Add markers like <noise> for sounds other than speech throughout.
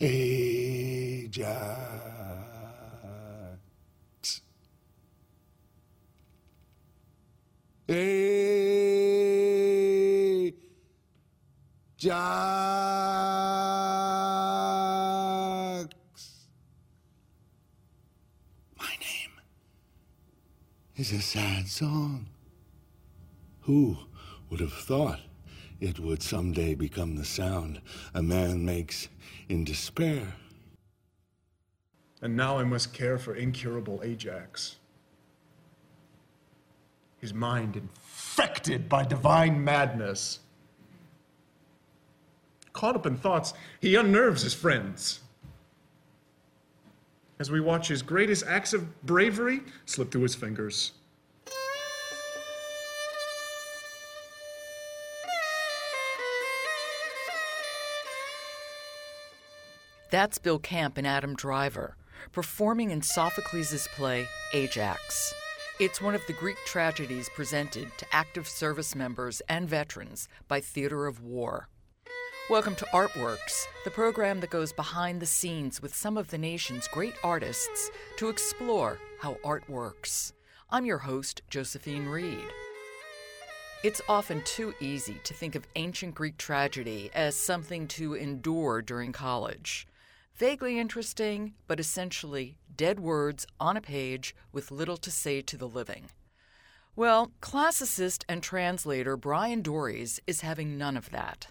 Ajax. Ajax. My name is a sad song. Who would have thought it would someday become the sound a man makes in despair? And now I must care for incurable Ajax. His mind infected by divine madness. Caught up in thoughts, he unnerves his friends. As we watch his greatest acts of bravery slip through his fingers. That's Bill Camp and Adam Driver performing in Sophocles' play Ajax. It's one of the Greek tragedies presented to active service members and veterans by Theater of War. Welcome to Artworks, the program that goes behind the scenes with some of the nation's great artists to explore how art works. I'm your host, Josephine Reed. It's often too easy to think of ancient Greek tragedy as something to endure during college. Vaguely interesting, but essentially dead words on a page with little to say to the living. Well, classicist and translator Bryan Doerries is having none of that.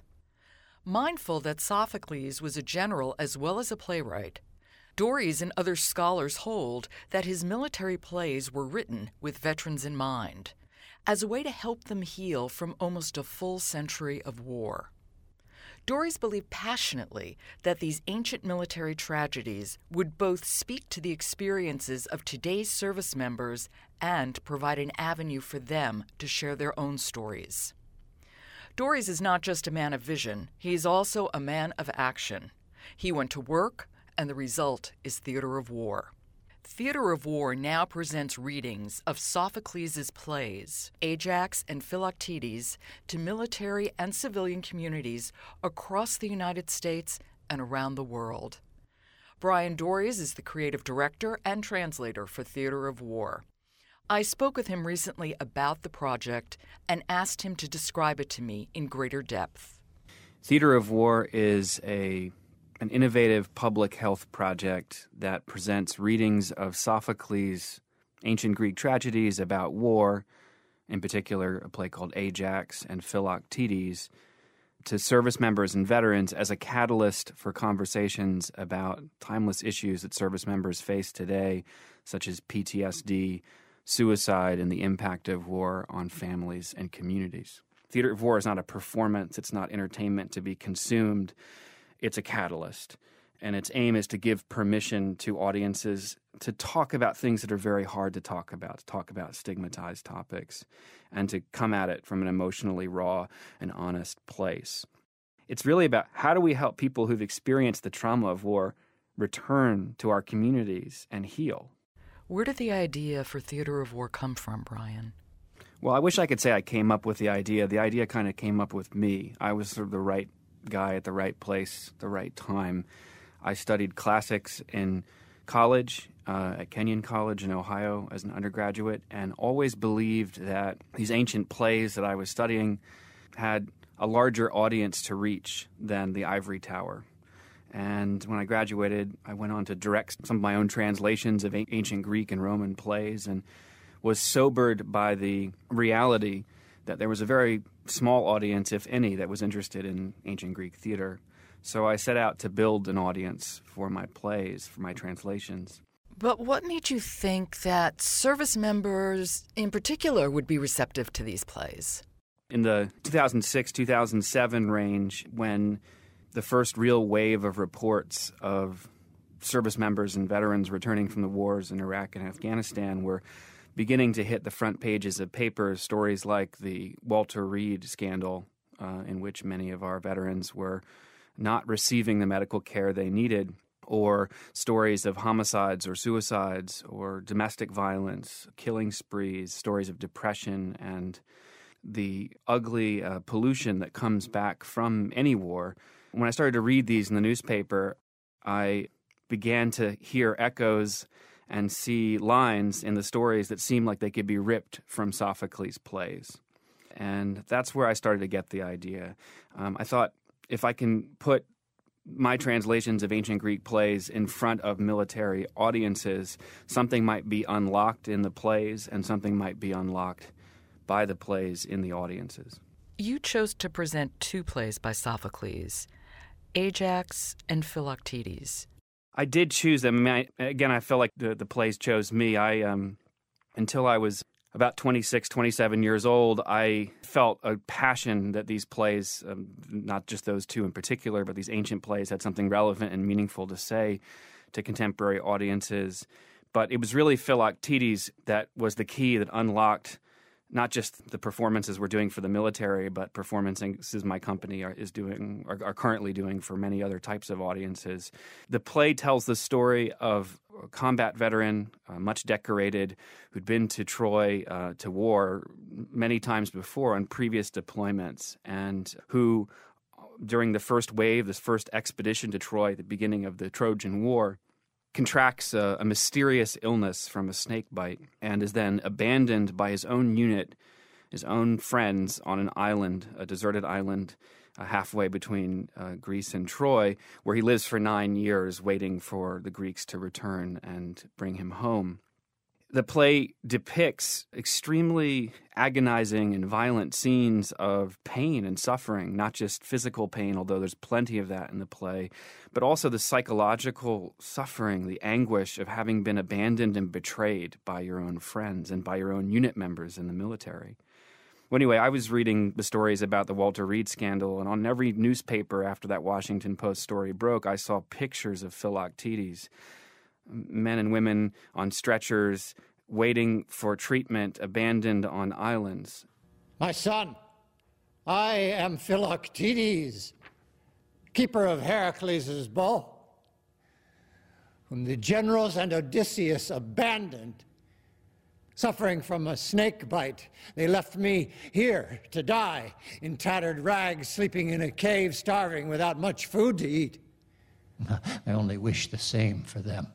Mindful that Sophocles was a general as well as a playwright, Doerries and other scholars hold that his military plays were written with veterans in mind, as a way to help them heal from almost a full century of war. Doerries believed passionately that these ancient military tragedies would both speak to the experiences of today's service members and provide an avenue for them to share their own stories. Doerries is not just a man of vision, he is also a man of action. He went to work, and the result is Theater of War. Theater of War now presents readings of Sophocles' plays, Ajax and Philoctetes, to military and civilian communities across the United States and around the world. Bryan Doerries is the creative director and translator for Theater of War. I spoke with him recently about the project and asked him to describe it to me in greater depth. Theater of War is a an innovative public health project that presents readings of Sophocles' ancient Greek tragedies about war, in particular, a play called Ajax and Philoctetes, to service members and veterans as a catalyst for conversations about timeless issues that service members face today, such as PTSD, suicide, and the impact of war on families and communities. Theater of War is not a performance, it's not entertainment to be consumed it's a catalyst. And its aim is to give permission to audiences to talk about things that are very hard to talk about, to talk about stigmatized topics, and to come at it from an emotionally raw and honest place. It's really about how do we help people who've experienced the trauma of war return to our communities and heal. Where did the idea for Theater of War come from, Bryan? Well, I wish I could say I came up with the idea. The idea kind of came up with me. I was sort of the right guy at the right place, the right time. I studied classics in college uh, at Kenyon College in Ohio as an undergraduate, and always believed that these ancient plays that I was studying had a larger audience to reach than the Ivory Tower. And when I graduated, I went on to direct some of my own translations of ancient Greek and Roman plays and was sobered by the reality that there was a very small audience, if any, that was interested in ancient Greek theater. So I set out to build an audience for my plays, for my translations. But what made you think that service members in particular would be receptive to these plays? In the 2006 2007 range, when the first real wave of reports of service members and veterans returning from the wars in Iraq and Afghanistan were beginning to hit the front pages of papers stories like the Walter Reed scandal, uh, in which many of our veterans were not receiving the medical care they needed, or stories of homicides or suicides or domestic violence, killing sprees, stories of depression and the ugly uh, pollution that comes back from any war. When I started to read these in the newspaper, I began to hear echoes and see lines in the stories that seem like they could be ripped from Sophocles' plays. And that's where I started to get the idea. Um, I thought if I can put my translations of ancient Greek plays in front of military audiences, something might be unlocked in the plays and something might be unlocked by the plays in the audiences. You chose to present two plays by Sophocles Ajax and Philoctetes. I did choose them. I mean, I, again, I feel like the, the plays chose me. I um, until I was about 26, 27 years old, I felt a passion that these plays, um, not just those two in particular, but these ancient plays had something relevant and meaningful to say to contemporary audiences. But it was really Philoctetes that was the key that unlocked not just the performances we're doing for the military, but performances my company are, is doing are, are, currently doing for many other types of audiences. The play tells the story of a combat veteran, uh, much decorated, who'd been to Troy uh, to war many times before on previous deployments, and who, during the first wave, this first expedition to Troy, the beginning of the Trojan War, contracts a, a, mysterious illness from a snake bite and is then abandoned by his own unit, his own friends, on an island, a deserted island uh, halfway between uh, Greece and Troy, where he lives for nine years waiting for the Greeks to return and bring him home the play depicts extremely agonizing and violent scenes of pain and suffering, not just physical pain, although there's plenty of that in the play, but also the psychological suffering, the anguish of having been abandoned and betrayed by your own friends and by your own unit members in the military. Well, anyway, I was reading the stories about the Walter Reed scandal, and on every newspaper after that Washington Post story broke, I saw pictures of Philoctetes men and women on stretchers waiting for treatment, abandoned on islands. My son, I am Philoctetes, keeper of Heracles' bow, whom the generals and Odysseus abandoned. Suffering from a snake bite, they left me here to die in tattered rags, sleeping in a cave, starving without much food to eat. <laughs> I only wish the same for them.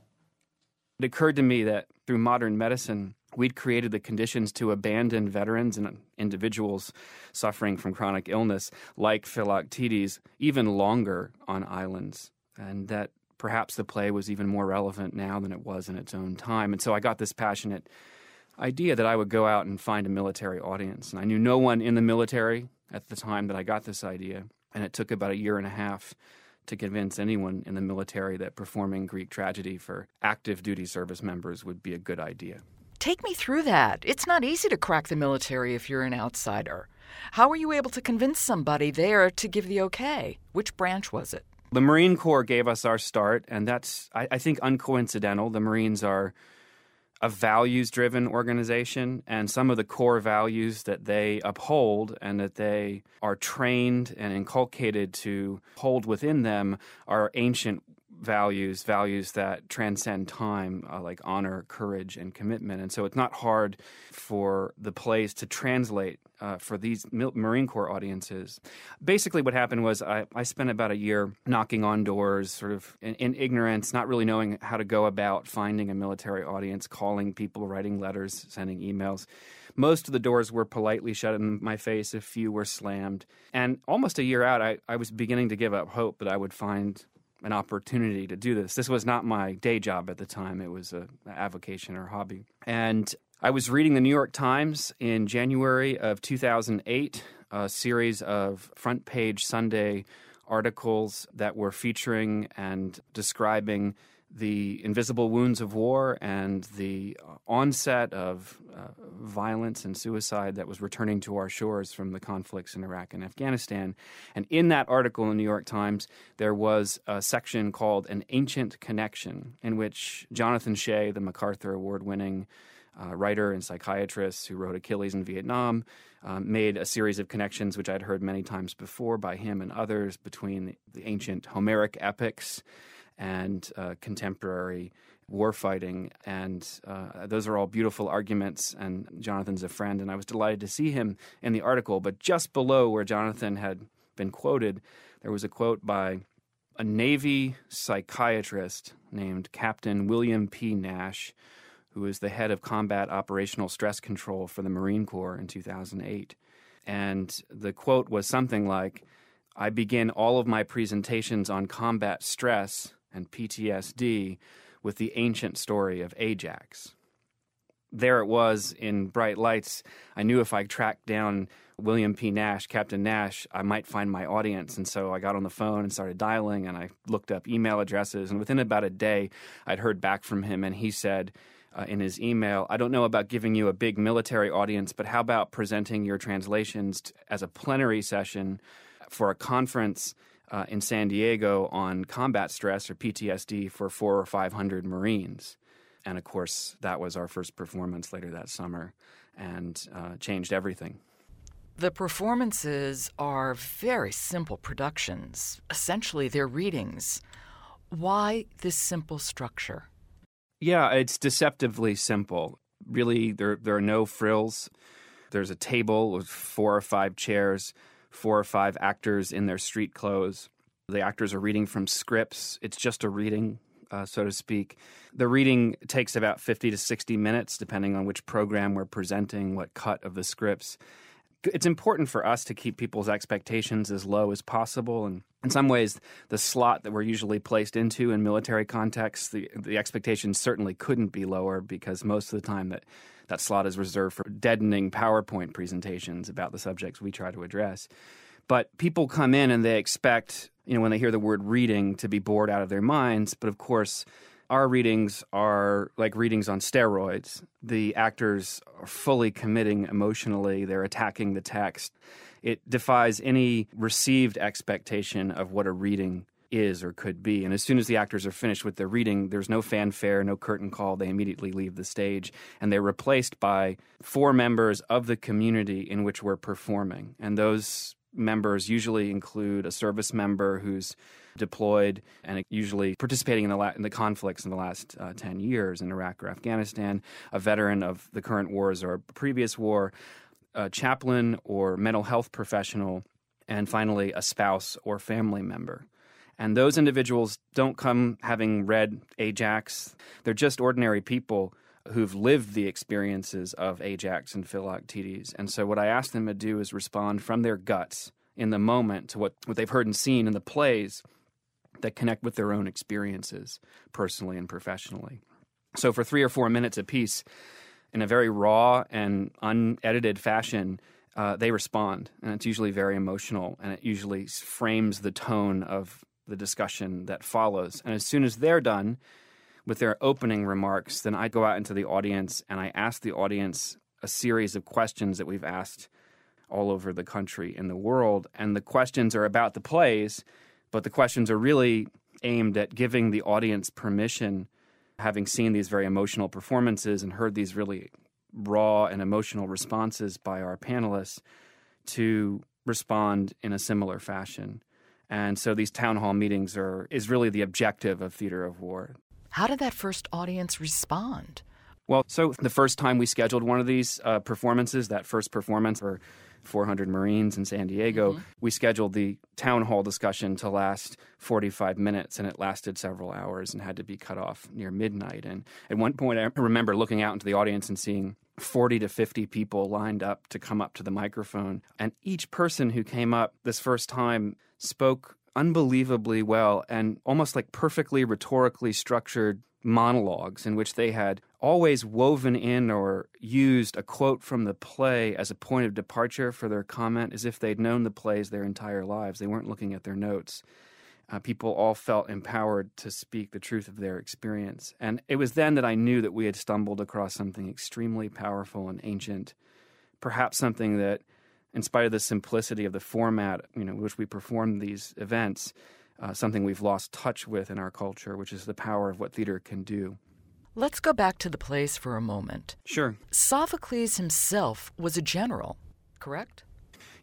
It occurred to me that through modern medicine, we'd created the conditions to abandon veterans and individuals suffering from chronic illness, like Philoctetes, even longer on islands. And that perhaps the play was even more relevant now than it was in its own time. And so I got this passionate idea that I would go out and find a military audience. And I knew no one in the military at the time that I got this idea. And it took about a year and a half to convince anyone in the military that performing Greek tragedy for active duty service members would be a good idea. Take me through that. It's not easy to crack the military if you're an outsider. How were you able to convince somebody there to give the okay? Which branch was it? The Marine Corps gave us our start, and that's, I, I think, uncoincidental. The Marines are a values driven organization, and some of the core values that they uphold and that they are trained and inculcated to hold within them are ancient values, values that transcend time, uh, like honor, courage, and commitment. And so it's not hard for the plays to translate uh, for these Marine Corps audiences. Basically, what happened was I, I spent about a year knocking on doors, sort of in, in, ignorance, not really knowing how to go about finding a military audience, calling people, writing letters, sending emails. Most of the doors were politely shut in my face, a few were slammed. And almost a year out, I, I was beginning to give up hope that I would find an opportunity to do this. This was not my day job at the time, it was a, avocation or hobby. And I was reading the New York Times in January of 2008, a series of front page Sunday articles that were featuring and describing the invisible wounds of war and the onset of uh, violence and suicide that was returning to our shores from the conflicts in Iraq and Afghanistan. And in that article in the New York Times, there was a section called An Ancient Connection, in which Jonathan Shay, the MacArthur Award winning uh, writer and psychiatrist who wrote Achilles in Vietnam, um, made a series of connections, which I'd heard many times before by him and others, between the, the ancient Homeric epics and uh, contemporary warfighting. And uh, those are all beautiful arguments. And Jonathan's a friend, and I was delighted to see him in the article. But just below where Jonathan had been quoted, there was a quote by a Navy psychiatrist named Captain William P. Nash, who was the head of combat operational stress control for the Marine Corps in 2008. And the quote was something like I begin all of my presentations on combat stress and PTSD with the ancient story of Ajax. There it was in bright lights. I knew if I tracked down William P. Nash, Captain Nash, I might find my audience. And so I got on the phone and started dialing and I looked up email addresses. And within about a day, I'd heard back from him and he said, uh, in his email, I don't know about giving you a big military audience, but how about presenting your translations t- as a plenary session for a conference uh, in San Diego on combat stress or PTSD for four or 500 Marines? And of course, that was our first performance later that summer and uh, changed everything. The performances are very simple productions. Essentially, they're readings. Why this simple structure? Yeah, it's deceptively simple. Really, there there are no frills. There's a table with four or five chairs, four or five actors in their street clothes. The actors are reading from scripts. It's just a reading, uh, so to speak. The reading takes about 50 to 60 minutes, depending on which program we're presenting, what cut of the scripts it's important for us to keep people's expectations as low as possible and in some ways the slot that we're usually placed into in military contexts the the expectations certainly couldn't be lower because most of the time that that slot is reserved for deadening PowerPoint presentations about the subjects we try to address but people come in and they expect you know when they hear the word reading to be bored out of their minds but of course our readings are like readings on steroids. The actors are fully committing emotionally, they're attacking the text. It defies any received expectation of what a reading is or could be. And as soon as the actors are finished with their reading, there's no fanfare, no curtain call. They immediately leave the stage and they're replaced by four members of the community in which we're performing. And those members usually include a service member who's deployed and usually participating in the, la- in the conflicts in the last uh, 10 years in Iraq or Afghanistan, a veteran of the current wars or previous war, a chaplain or mental health professional, and finally a spouse or family member. And those individuals don't come having read Ajax. They're just ordinary people who've lived the experiences of Ajax and Philoctetes. And so what I ask them to do is respond from their guts in the moment to what, what they've heard and seen in the plays that connect with their own experiences personally and professionally. So for three or four minutes apiece, in a very raw and unedited fashion, uh, they respond, and it's usually very emotional, and it usually frames the tone of the discussion that follows. And as soon as they're done with their opening remarks, then I go out into the audience and I ask the audience a series of questions that we've asked all over the country and the world. And the questions are about the plays, but the questions are really aimed at giving the audience permission, having seen these very emotional performances and heard these really raw and emotional responses by our panelists, to respond in a similar fashion. And so these town hall meetings are is really the objective of Theater of War. How did that first audience respond? Well, so the first time we scheduled one of these uh, performances, that first performance, for 400 Marines in San Diego, mm-hmm. we scheduled the town hall discussion to last 45 minutes, and it lasted several hours and had to be cut off near midnight. And at one point, I remember looking out into the audience and seeing 40 to 50 people lined up to come up to the microphone. And each person who came up this first time spoke unbelievably well and almost like perfectly rhetorically structured monologues in which they had always woven in or used a quote from the play as a point of departure for their comment, as if they'd known the plays their entire lives. They weren't looking at their notes. Uh, people all felt empowered to speak the truth of their experience. And it was then that I knew that we had stumbled across something extremely powerful and ancient, perhaps something that, in spite of the simplicity of the format, you know, which we perform these events, uh, something we've lost touch with in our culture, which is the power of what theater can do. Let's go back to the plays for a moment. Sure. Sophocles himself was a general, correct?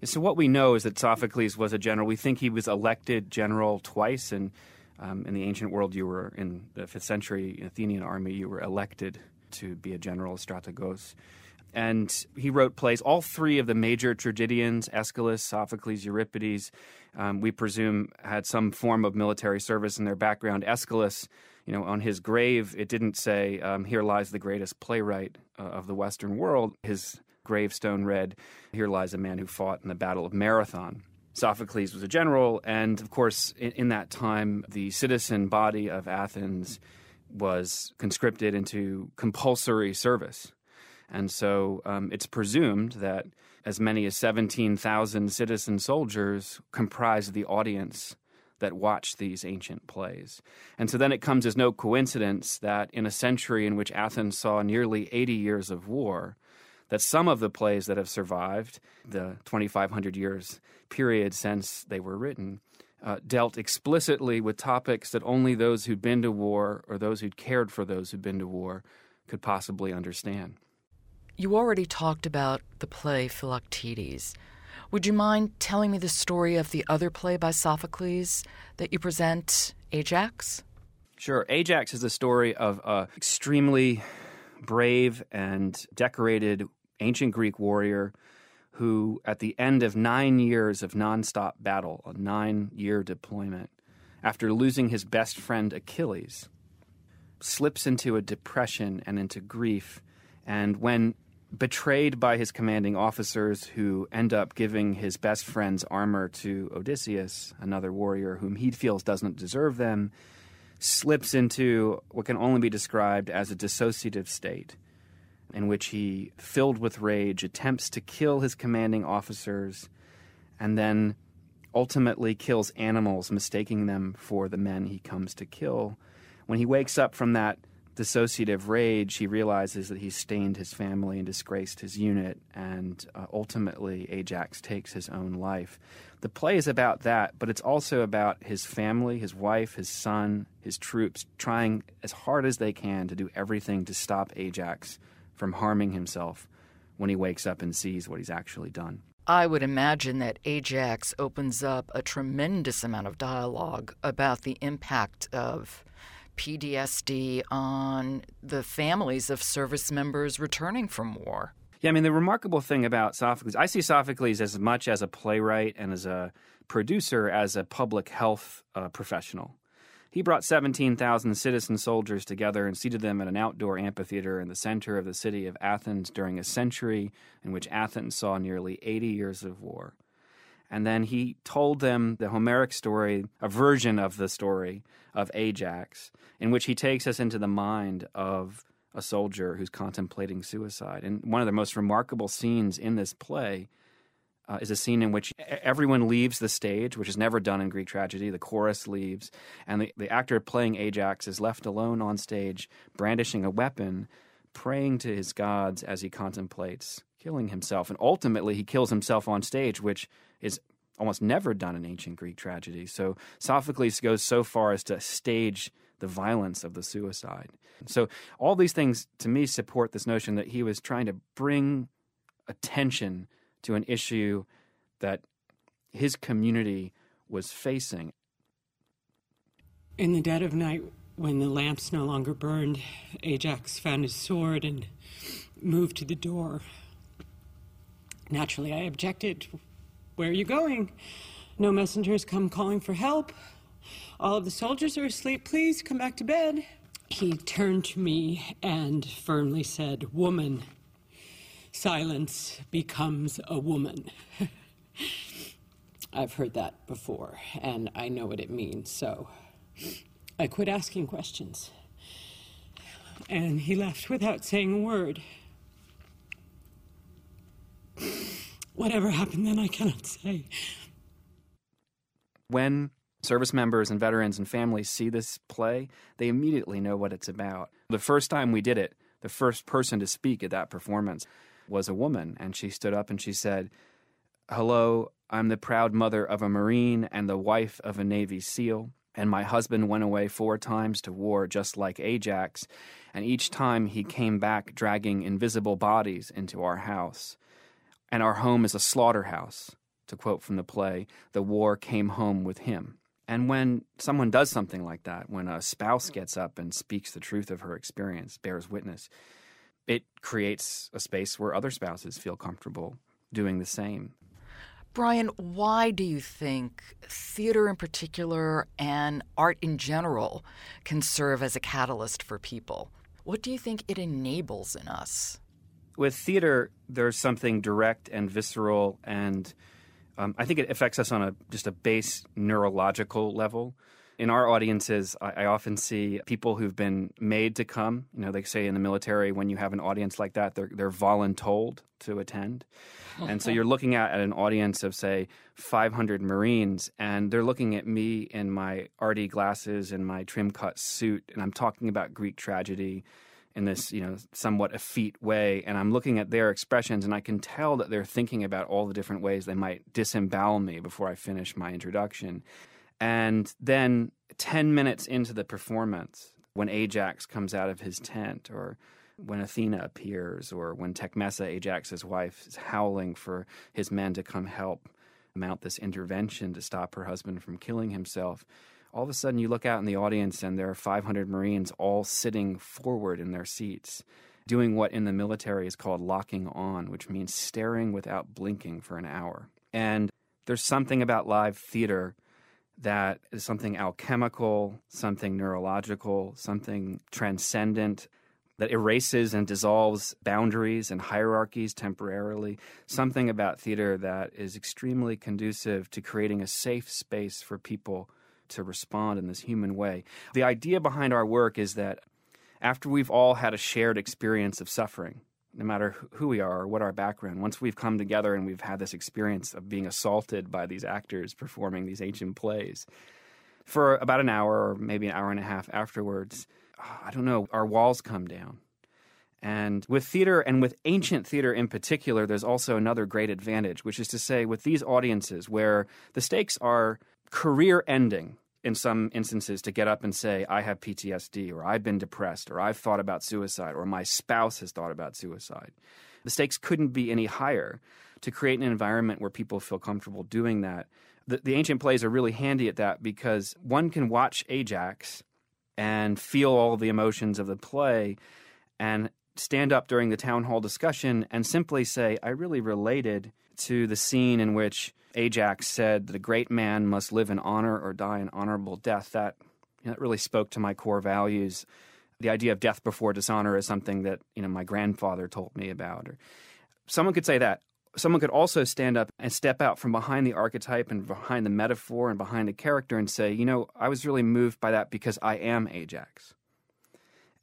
So, what we know is that Sophocles was a general. We think he was elected general twice, and um, in the ancient world, you were in the fifth century Athenian army, you were elected to be a general, strategos. And he wrote plays, all three of the major tragedians Aeschylus, Sophocles, Euripides, um, we presume had some form of military service in their background. Aeschylus, you know, on his grave, it didn't say, um, Here lies the greatest playwright uh, of the Western world. His gravestone read, Here lies a man who fought in the Battle of Marathon. Sophocles was a general, and of course, in, in that time, the citizen body of Athens was conscripted into compulsory service. And so um, it's presumed that as many as 17,000 citizen soldiers comprised the audience that watched these ancient plays. And so then it comes as no coincidence that in a century in which Athens saw nearly 80 years of war, that some of the plays that have survived, the 2,500 years period since they were written, uh, dealt explicitly with topics that only those who'd been to war or those who'd cared for those who'd been to war could possibly understand. You already talked about the play Philoctetes. Would you mind telling me the story of the other play by Sophocles that you present, Ajax? Sure. Ajax is the story of an extremely brave and decorated ancient Greek warrior who, at the end of nine years of nonstop battle, a nine year deployment, after losing his best friend Achilles, slips into a depression and into grief. And when betrayed by his commanding officers, who end up giving his best friend's armor to Odysseus, another warrior whom he feels doesn't deserve them, slips into what can only be described as a dissociative state in which he, filled with rage, attempts to kill his commanding officers and then ultimately kills animals, mistaking them for the men he comes to kill. When he wakes up from that dissociative rage, he realizes that he's stained his family and disgraced his unit, and uh, ultimately Ajax takes his own life. The play is about that, but it's also about his family, his wife, his son, his troops, trying as hard as they can to do everything to stop Ajax from harming himself when he wakes up and sees what he's actually done. I would imagine that Ajax opens up a tremendous amount of dialogue about the impact of PTSD on the families of service members returning from war. Yeah, I mean, the remarkable thing about Sophocles, I see Sophocles as much as a playwright and as a producer as a public health uh, professional. He brought 17,000 citizen soldiers together and seated them at an outdoor amphitheater in the center of the city of Athens during a century in which Athens saw nearly 80 years of war. And then he told them the Homeric story, a version of the story of Ajax, in which he takes us into the mind of a soldier who's contemplating suicide. And one of the most remarkable scenes in this play uh, is a scene in which everyone leaves the stage, which is never done in Greek tragedy. The chorus leaves, and the, the actor playing Ajax is left alone on stage, brandishing a weapon, praying to his gods as he contemplates killing himself. And ultimately, he kills himself on stage, which is almost never done in ancient Greek tragedy. So Sophocles goes so far as to stage the violence of the suicide. So all these things to me support this notion that he was trying to bring attention to an issue that his community was facing. In the dead of night, when the lamps no longer burned, Ajax found his sword and moved to the door. Naturally, I objected. Where are you going? No messengers come calling for help. All of the soldiers are asleep. Please come back to bed. He turned to me and firmly said, Woman, silence becomes a woman. <laughs> I've heard that before, and I know what it means, so I quit asking questions. And he left without saying a word. Whatever happened then, I cannot say. When service members and veterans and families see this play, they immediately know what it's about. The first time we did it, the first person to speak at that performance was a woman, and she stood up and she said, Hello, I'm the proud mother of a Marine and the wife of a Navy SEAL. And my husband went away four times to war, just like Ajax. And each time he came back dragging invisible bodies into our house. And our home is a slaughterhouse. To quote from the play, the war came home with him. And when someone does something like that, when a spouse gets up and speaks the truth of her experience, bears witness, it creates a space where other spouses feel comfortable doing the same. Bryan, why do you think theater in particular and art in general can serve as a catalyst for people? What do you think it enables in us? With theater, there's something direct and visceral, and um, I think it affects us on a just a base neurological level. In our audiences, I, I, often see people who've been made to come. You know, they say in the military, when you have an audience like that, they're they're voluntold to attend. <laughs> And so you're looking at, at an audience of say 500 Marines, and they're looking at me in my arty glasses and my trim cut suit, and I'm talking about Greek tragedy in this, you know, somewhat effete way, and I'm looking at their expressions, and I can tell that they're thinking about all the different ways they might disembowel me before I finish my introduction. And then 10 minutes into the performance, when Ajax comes out of his tent, or when Athena appears, or when Tecmessa, Ajax's wife, is howling for his men to come help mount this intervention to stop her husband from killing himself, all of a sudden you look out in the audience and there are 500 Marines all sitting forward in their seats, doing what in the military is called locking on, which means staring without blinking for an hour. And there's something about live theater that is something alchemical, something neurological, something transcendent that erases and dissolves boundaries and hierarchies temporarily. Something about theater that is extremely conducive to creating a safe space for people to respond in this human way. The idea behind our work is that after we've all had a shared experience of suffering, no matter who we are or what our background, once we've come together and we've had this experience of being assaulted by these actors performing these ancient plays, for about an hour or maybe an hour and a half afterwards, I don't know, our walls come down. And with theater and with ancient theater in particular, there's also another great advantage, which is to say, with these audiences where the stakes are career ending in some instances to get up and say, I have PTSD, or I've been depressed, or I've thought about suicide, or my spouse has thought about suicide. The stakes couldn't be any higher to create an environment where people feel comfortable doing that. The, the ancient plays are really handy at that because one can watch Ajax and feel all the emotions of the play and stand up during the town hall discussion and simply say, I really related to the scene in which Ajax said that a great man must live in honor or die an honorable death. That, you know, that really spoke to my core values. The idea of death before dishonor is something that you know my grandfather told me about. Or someone could say that. Someone could also stand up and step out from behind the archetype and behind the metaphor and behind the character and say, you know, I was really moved by that because I am Ajax.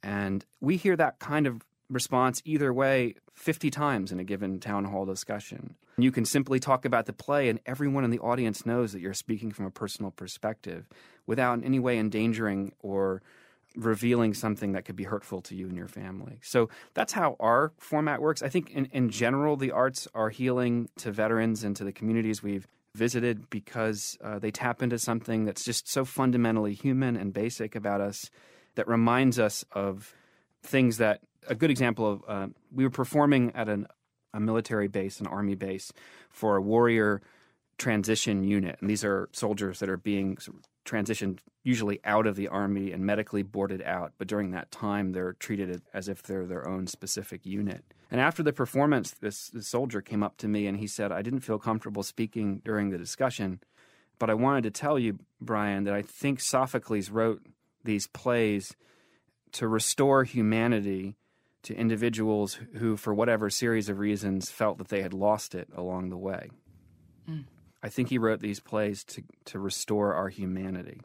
And we hear that kind of response either way 50 times in a given town hall discussion. You can simply talk about the play, and everyone in the audience knows that you're speaking from a personal perspective without in any way endangering or revealing something that could be hurtful to you and your family. So that's how our format works. I think in, in general, the arts are healing to veterans and to the communities we've visited because uh, they tap into something that's just so fundamentally human and basic about us that reminds us of things that a good example of uh, we were performing at an a military base, an army base, for a warrior transition unit. And these are soldiers that are being transitioned usually out of the army and medically boarded out. But during that time, they're treated as if they're their own specific unit. And after the performance, this, this soldier came up to me and he said, I didn't feel comfortable speaking during the discussion, but I wanted to tell you, Bryan, that I think Sophocles wrote these plays to restore humanity to individuals who, for whatever series of reasons, felt that they had lost it along the way. Mm. I think he wrote these plays to, to restore our humanity.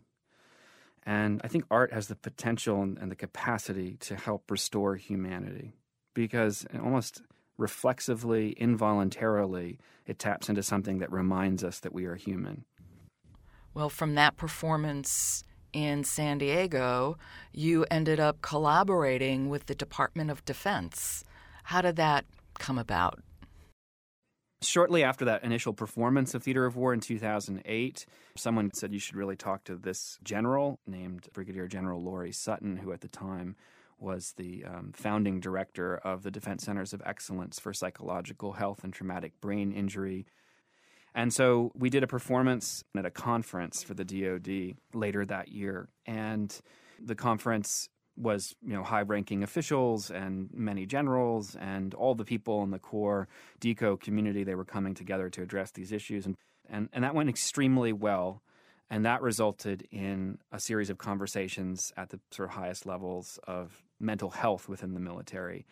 And I think art has the potential and, and the capacity to help restore humanity because almost reflexively, involuntarily, it taps into something that reminds us that we are human. Well, from that performance in San Diego, you ended up collaborating with the Department of Defense. How did that come about? Shortly after that initial performance of Theater of War in 2008, someone said you should really talk to this general named Brigadier General Loree Sutton, who at the time was the um, founding director of the Defense Centers of Excellence for Psychological Health and Traumatic Brain Injury and so we did a performance at a conference for the DoD later that year. And the conference was you know high-ranking officials and many generals and all the people in the core deco community. They were coming together to address these issues, and and, and that went extremely well. And that resulted in a series of conversations at the sort of highest levels of mental health within the military.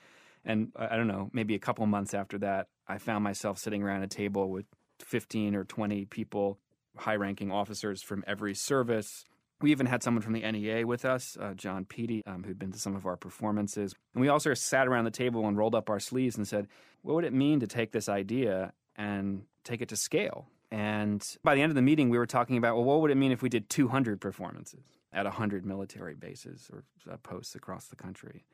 And I don't know, maybe a couple months after that, I found myself sitting around a table with 15 or 20 people, high ranking officers from every service. We even had someone from the NEA with us, uh, Jon Peede, um, who'd been to some of our performances. And we also sat around the table and rolled up our sleeves and said, what would it mean to take this idea and take it to scale? And by the end of the meeting, we were talking about, well, what would it mean if we did 200 performances at 100 military bases or uh, posts across the country?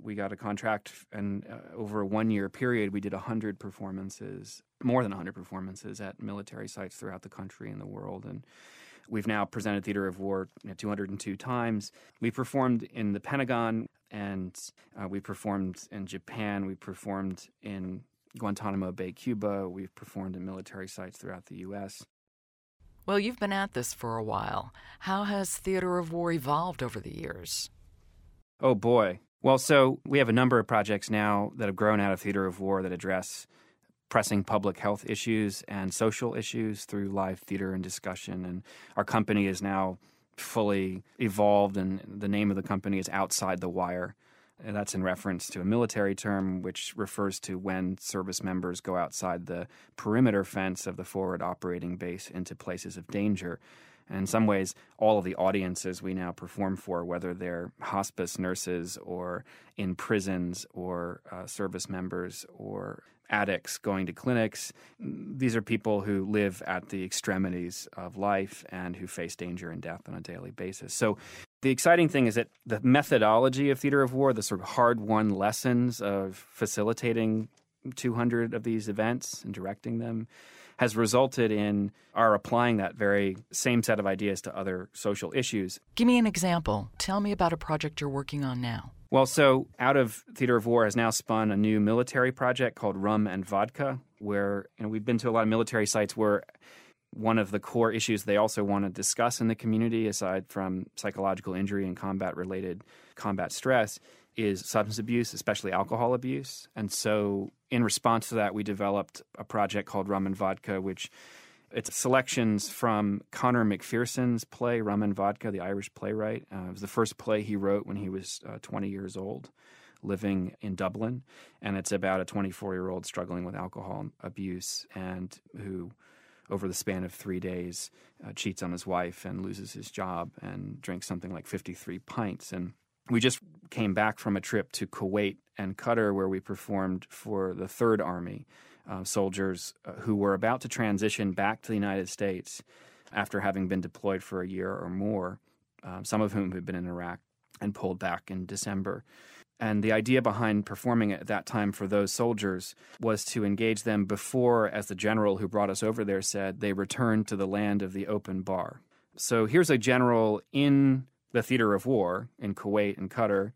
We got a contract, and uh, over a one year period, we did 100 performances, more than 100 performances at military sites throughout the country and the world. And we've now presented Theater of War you know, 202 times. We performed in the Pentagon, and uh, we performed in Japan. We performed in Guantanamo Bay, Cuba. We've performed in military sites throughout the U.S. Well, you've been at this for a while. How has Theater of War evolved over the years? Oh, boy. Well, so we have a number of projects now that have grown out of Theater of War that address pressing public health issues and social issues through live theater and discussion. And our company is now fully evolved, and the name of the company is Outside the Wire. And that's in reference to a military term which refers to when service members go outside the perimeter fence of the forward operating base into places of danger. And in some ways, all of the audiences we now perform for, whether they're hospice nurses or in prisons or uh, service members or addicts going to clinics, these are people who live at the extremities of life and who face danger and death on a daily basis. So the exciting thing is that the methodology of theater of war, the sort of hard won lessons of facilitating 200 of these events and directing them, has resulted in our applying that very same set of ideas to other social issues. Give me an example. Tell me about a project you're working on now. Well, so out of Theater of War has now spun a new military project called Rum and Vodka, where you know, we've been to a lot of military sites where one of the core issues they also want to discuss in the community, aside from psychological injury and combat related combat stress, is substance abuse, especially alcohol abuse. And so, in response to that, we developed a project called Rum and Vodka, which it's selections from Conor McPherson's play Rum and Vodka, the Irish playwright. Uh, it was the first play he wrote when he was uh, 20 years old, living in Dublin, and it's about a 24 year old struggling with alcohol abuse and who over the span of three days, uh, cheats on his wife and loses his job and drinks something like 53 pints. And we just came back from a trip to Kuwait and Qatar where we performed for the Third Army uh, soldiers who were about to transition back to the United States after having been deployed for a year or more, uh, some of whom had been in Iraq and pulled back in December. And the idea behind performing at that time for those soldiers was to engage them before, as the general who brought us over there said, they returned to the land of the open bar. So here's a general in the theater of war in Kuwait and Qatar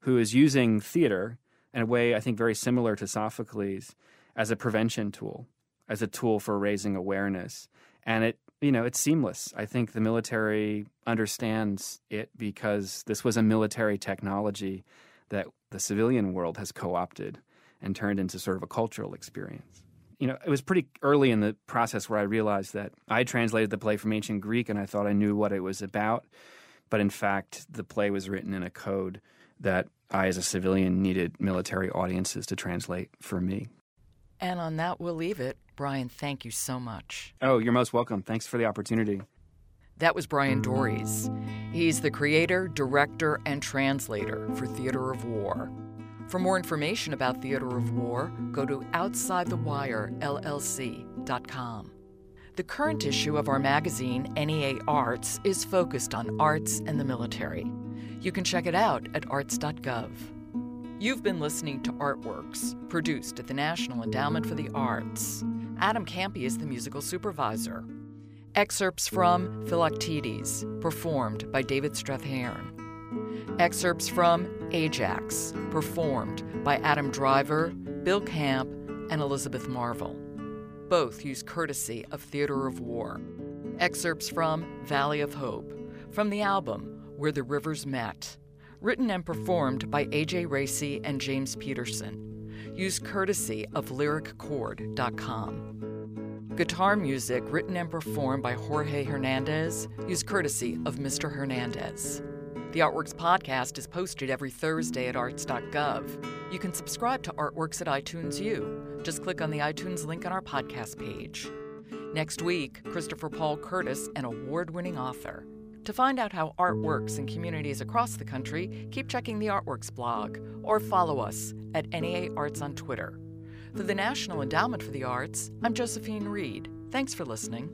who is using theater in a way I think very similar to Sophocles as a prevention tool, as a tool for raising awareness. And it you know, it's seamless. I think the military understands it because this was a military technology that the civilian world has co opted and turned into sort of a cultural experience. You know, it was pretty early in the process where I realized that I translated the play from ancient Greek and I thought I knew what it was about. But in fact, the play was written in a code that I, as a civilian, needed military audiences to translate for me. And on that, we'll leave it. Bryan, thank you so much. Oh, you're most welcome. Thanks for the opportunity. That was Bryan Doerries. He's the creator, director, and translator for Theater of War. For more information about Theater of War, go to OutsideTheWireLLC.com. The current issue of our magazine, NEA Arts, is focused on arts and the military. You can check it out at arts.gov. You've been listening to Artworks, produced at the National Endowment for the Arts. Adam Kampe is the musical supervisor. Excerpts from Philoctetes, performed by David Strathairn. Excerpts from Ajax, performed by Adam Driver, Bill Camp, and Elizabeth Marvel. Both use courtesy of Theater of War. Excerpts from Valley of Hope, from the album Where the Rivers Met, Written and performed by AJ Racy and James Peterson. Use courtesy of lyrichord.com. Guitar music written and performed by Jorge Hernandez. Use courtesy of Mr. Hernandez. The Artworks podcast is posted every Thursday at arts.gov. You can subscribe to Artworks at iTunes U. Just click on the iTunes link on our podcast page. Next week, Christopher Paul Curtis, an award winning author. To find out how art works in communities across the country, keep checking the Artworks blog or follow us at NEA Arts on Twitter. For the National Endowment for the Arts, I'm Josephine Reed. Thanks for listening.